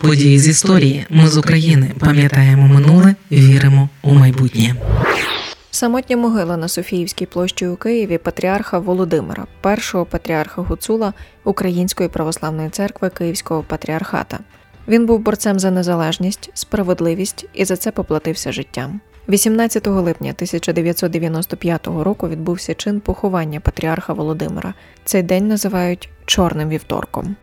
Події з історії. Ми з України пам'ятаємо минуле, віримо у майбутнє. Самотня могила на Софіївській площі у Києві патріарха Володимира, першого патріарха Гуцула Української православної церкви Київського патріархата. Він був борцем за незалежність, справедливість і за це поплатився життям. 18 липня 1995 року відбувся чин поховання патріарха Володимира. Цей день називають Чорним вівторком.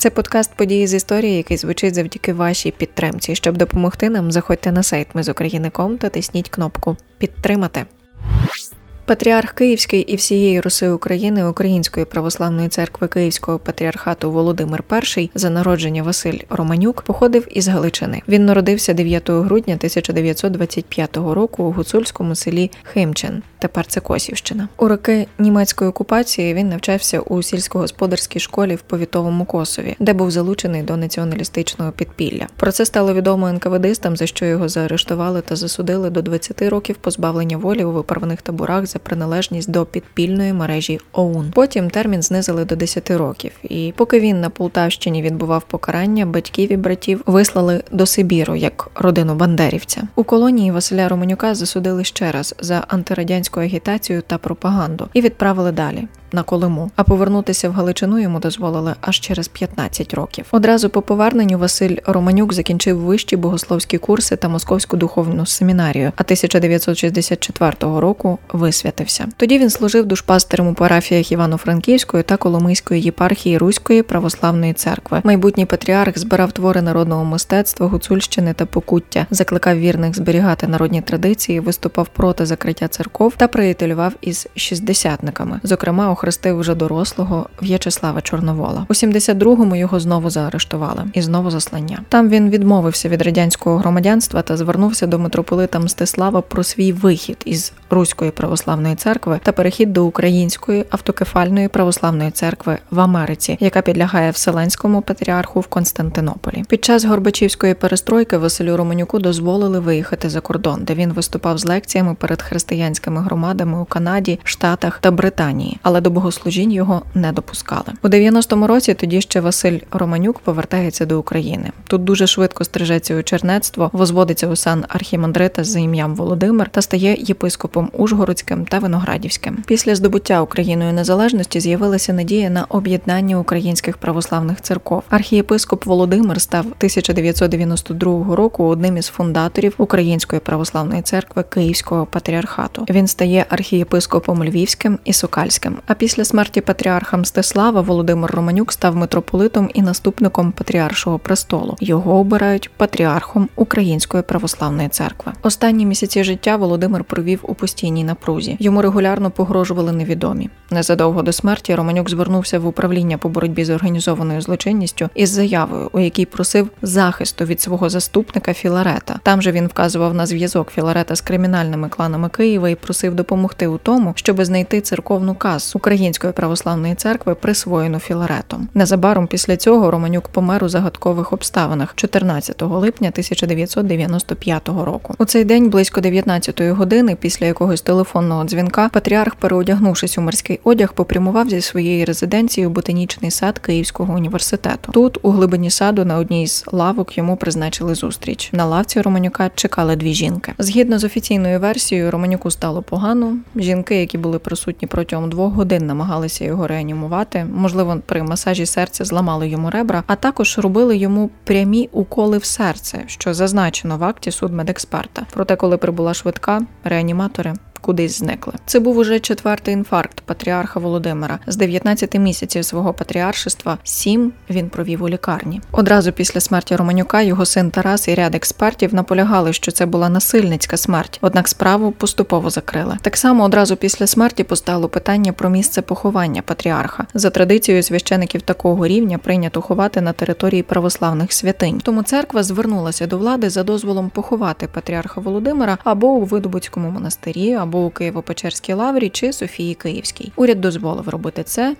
Це подкаст події з історії, який звучить завдяки вашій підтримці. Щоб допомогти нам, заходьте на сайт Ми з України.ком та тисніть кнопку Підтримати. Патріарх Київський і всієї Руси України Української православної церкви Київського патріархату Володимир І за народження Василь Романюк походив із Галичини. Він народився 9 грудня 1925 року у гуцульському селі Химчен. Тепер це Косівщина. У роки німецької окупації він навчався у сільськогосподарській школі в повітовому Косові, де був залучений до націоналістичного підпілля. Про це стало відомо НКВДистам, за що його заарештували та засудили до 20 років позбавлення волі у виправних таборах за приналежність до підпільної мережі ОУН. Потім термін знизили до 10 років. І поки він на Полтавщині відбував покарання, батьків і братів вислали до Сибіру як родину бандерівця. У колонії Василя Романюка засудили ще раз за антирадянську агітацію та пропаганду і відправили далі на Колиму, а повернутися в Галичину йому дозволили аж через 15 років. Одразу по поверненню Василь Романюк закінчив вищі богословські курси та московську духовну семінарію, а 1964 року висвятився. Тоді він служив душпастером у парафіях Івано-Франківської та Коломийської єпархії Руської православної церкви. Майбутній патріарх збирав твори народного мистецтва, гуцульщини та покуття, закликав вірних зберігати народні традиції, виступав проти закриття церков та приятелював із шістдесятниками, зокрема охрестив вже дорослого В'ячеслава Чорновола. У 72-му його знову заарештували і знову заслання. Там він відмовився від радянського громадянства та звернувся до митрополита Мстислава про свій вихід із Руської православної церкви та перехід до Української автокефальної православної церкви в Америці, яка підлягає Вселенському патріарху в Константинополі. Під час Горбачівської перестройки Василю Романюку дозволили виїхати за кордон, де він виступав з лекціями перед християнськими громадами у Канаді, Штатах та Британії. Але до до богослужінь його не допускали. У 90-му році тоді ще Василь Романюк повертається до України. Тут дуже швидко стрижеться у чернецтво, возводиться у сан архімандрита за ім'ям Володимир та стає єпископом Ужгородським та Виноградівським. Після здобуття Україною незалежності з'явилася надія на об'єднання українських православних церков. Архієпископ Володимир став 1992 року одним із фундаторів Української православної церкви Київського патріархату. Він стає архієпископом Львівським і Сокальським. А після смерті патріарха Мстислава Володимир Романюк став митрополитом і наступником патріаршого престолу. Його обирають патріархом Української православної церкви. Останні місяці життя Володимир провів у постійній напрузі. Йому регулярно погрожували невідомі. Незадовго до смерті Романюк звернувся в управління по боротьбі з організованою злочинністю із заявою, у якій просив захисту від свого заступника Філарета. Там же він вказував на зв'язок Філарета з кримінальними кланами Києва і просив допомогти у тому, щоб знайти церковну касу Української православної церкви присвоєну Філаретом. Незабаром після цього Романюк помер у загадкових обставинах 14 липня 1995 року. У цей день близько 19-ї години, після якогось телефонного дзвінка, патріарх, переодягнувшись у морський одяг, попрямував зі своєї резиденції у ботанічний сад Київського університету. Тут, у глибині саду, на одній з лавок йому призначили зустріч. На лавці Романюка чекали дві жінки. Згідно з офіційною версією, Романюку стало погано. Жінки, які були присутні протягом двох годин годин намагалися його реанімувати. Можливо, при масажі серця зламали йому ребра, а також робили йому прямі уколи в серце, що зазначено в акті судмедексперта. Проте, коли прибула швидка, реаніматори кудись зникли. Це був уже четвертий інфаркт патріарха Володимира. З 19 місяців свого патріаршества сім він провів у лікарні. Одразу після смерті Романюка його син Тарас і ряд експертів наполягали, що це була насильницька смерть, однак справу поступово закрили. Так само одразу після смерті постало питання про місце поховання патріарха. За традицією священиків такого рівня прийнято ховати на території православних святинь. Тому церква звернулася до влади за дозволом поховати патріарха Володимира або у Видобуцькому монастирі або у Києво-Печерській лаврі чи Софії Київській. Уряд дозволив робити це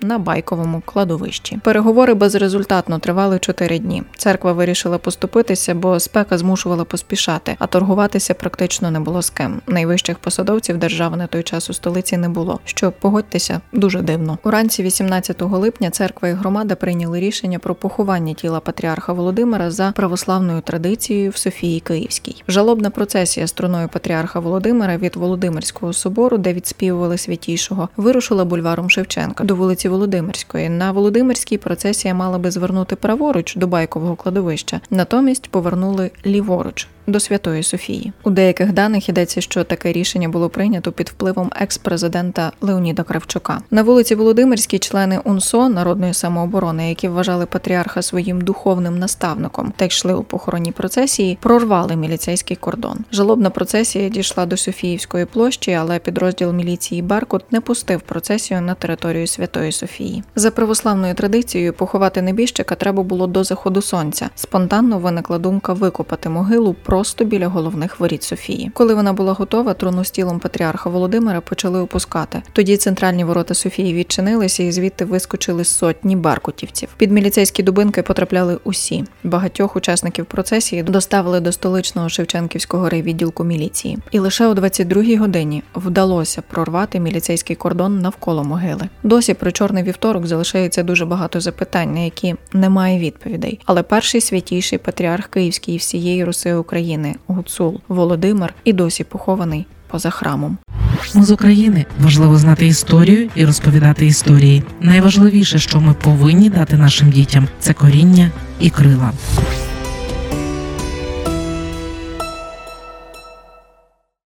на байковому кладовищі. Переговори безрезультатно тривали чотири дні. Церква вирішила поступитися, бо спека змушувала поспішати, а торгуватися практично не було з ким. Найвищих посадовців держави на той час у столиці не було. Що погодьтеся, дуже дивно. Уранці 18 липня церква і громада прийняли рішення про поховання тіла патріарха Володимира за православною традицією в Софії Київській. Жалобна процесія струною патріарха Володимира від Володимирського собору, де відспівували святішого, вирушила бульваром Шевченка до вулиці Володимирської. На Володимирській процесія мала би звернути праворуч до байкового кладовища, натомість повернули ліворуч до Святої Софії. У деяких даних йдеться, що таке рішення було прийнято під впливом екс-президента Леоніда Кравчука. На вулиці Володимирській члени УНСО народної самооборони, які вважали патріарха своїм духовним наставником та йшли у похоронній процесії, прорвали міліцейський кордон. Жалобна процесія дійшла до Софіївської площі, але підрозділ міліції Баркут не пустив процесію на територію Святої Софії. За православною традицією поховати небіжчика треба було до заходу сонця. Спонтанно виникла думка викопати могилу просто біля головних воріт Софії. Коли вона була готова, труну з тілом патріарха Володимира почали опускати. Тоді центральні ворота Софії відчинилися, і звідти вискочили сотні баркутівців. Під міліцейські дубинки потрапляли усі. Багатьох учасників процесії доставили до столичного Шевченківського райвідділку міліції. І лише о 22-й годині вдалося прорвати міліцейський кордон навколо могили. Досі про чорний вівторок залишається дуже багато запитань, на які немає відповідей. Але перший святійший патріарх Київський і всієї Руси. України Гуцул Володимир і досі похований поза храмом. Ми з України важливо знати історію і розповідати історії. Найважливіше, що ми повинні дати нашим дітям, це коріння і крила.